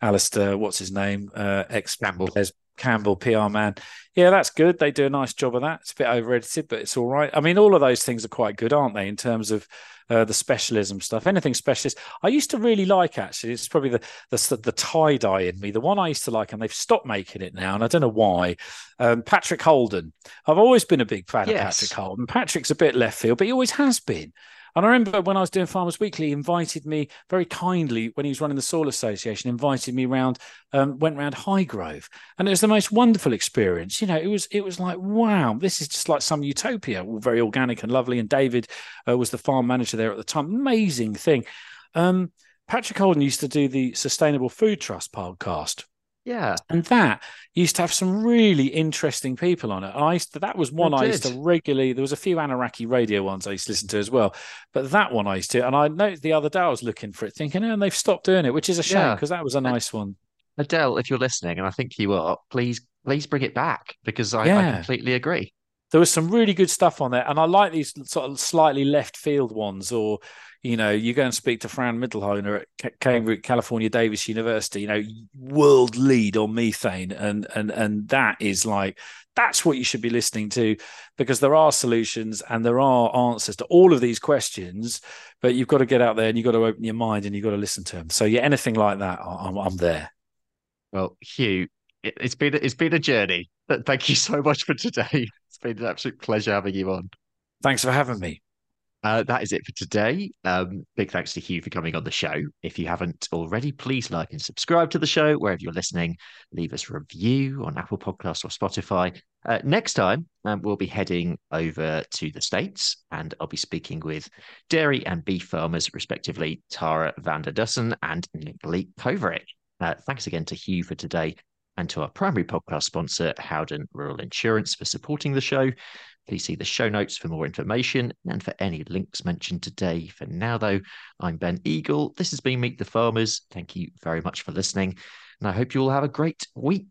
Alastair, what's his name, uh, ex Campbell. Campbell, PR man. Yeah, that's good. They do a nice job of that. It's a bit over edited, but it's all right. I mean, all of those things are quite good, aren't they, in terms of uh, the specialism stuff. Anything specialist, I used to really like. Actually, it's probably the the, the tie dye in me. The one I used to like, and they've stopped making it now, and I don't know why. Um, Patrick Holden. I've always been a big fan yes. of Patrick Holden. Patrick's a bit left field, but he always has been. And I remember when I was doing Farmers Weekly, he invited me very kindly when he was running the Soil Association, invited me around, um, went around Highgrove, and it was the most wonderful experience. You know, it was it was like wow, this is just like some utopia, all very organic and lovely. And David uh, was the farm manager there at the time, amazing thing. Um, Patrick Holden used to do the Sustainable Food Trust podcast. Yeah. And that used to have some really interesting people on it. And I used to, that was oh, one I used to regularly, there was a few Anaraki radio ones I used to listen to as well. But that one I used to, and I noticed the other day I was looking for it thinking, oh, and they've stopped doing it, which is a shame because yeah. that was a nice one. Adele, if you're listening, and I think you are, please, please bring it back because I, yeah. I completely agree there was some really good stuff on there and i like these sort of slightly left field ones or you know, you go and speak to Fran Mitloehner at Cambridge, California Davis University, you know, world lead on methane. And and and that is like that's what you should be listening to because there are solutions and there are answers to all of these questions, but you've got to get out there and you've got to open your mind and you've got to listen to them. So yeah, anything like that, I'm, I'm there. Well, Hugh, it's been it's been a journey. Thank you so much for today. <laughs> It's been an absolute pleasure having you on. Thanks for having me. Uh, that is it for today. Um, big thanks to Hugh for coming on the show. If you haven't already, please like and subscribe to the show wherever you're listening. Leave us a review on Apple Podcasts or Spotify. Uh, next time, um, we'll be heading over to the States and I'll be speaking with dairy and beef farmers, respectively, Tara van der Dussen and Nick Kovarik. Uh, thanks again to Hugh for today and to our primary podcast sponsor, Howden Rural Insurance, for supporting the show. Please see the show notes for more information and for any links mentioned today. For now, though, I'm Ben Eagle. This has been Meet the Farmers. Thank you very much for listening, and I hope you all have a great week.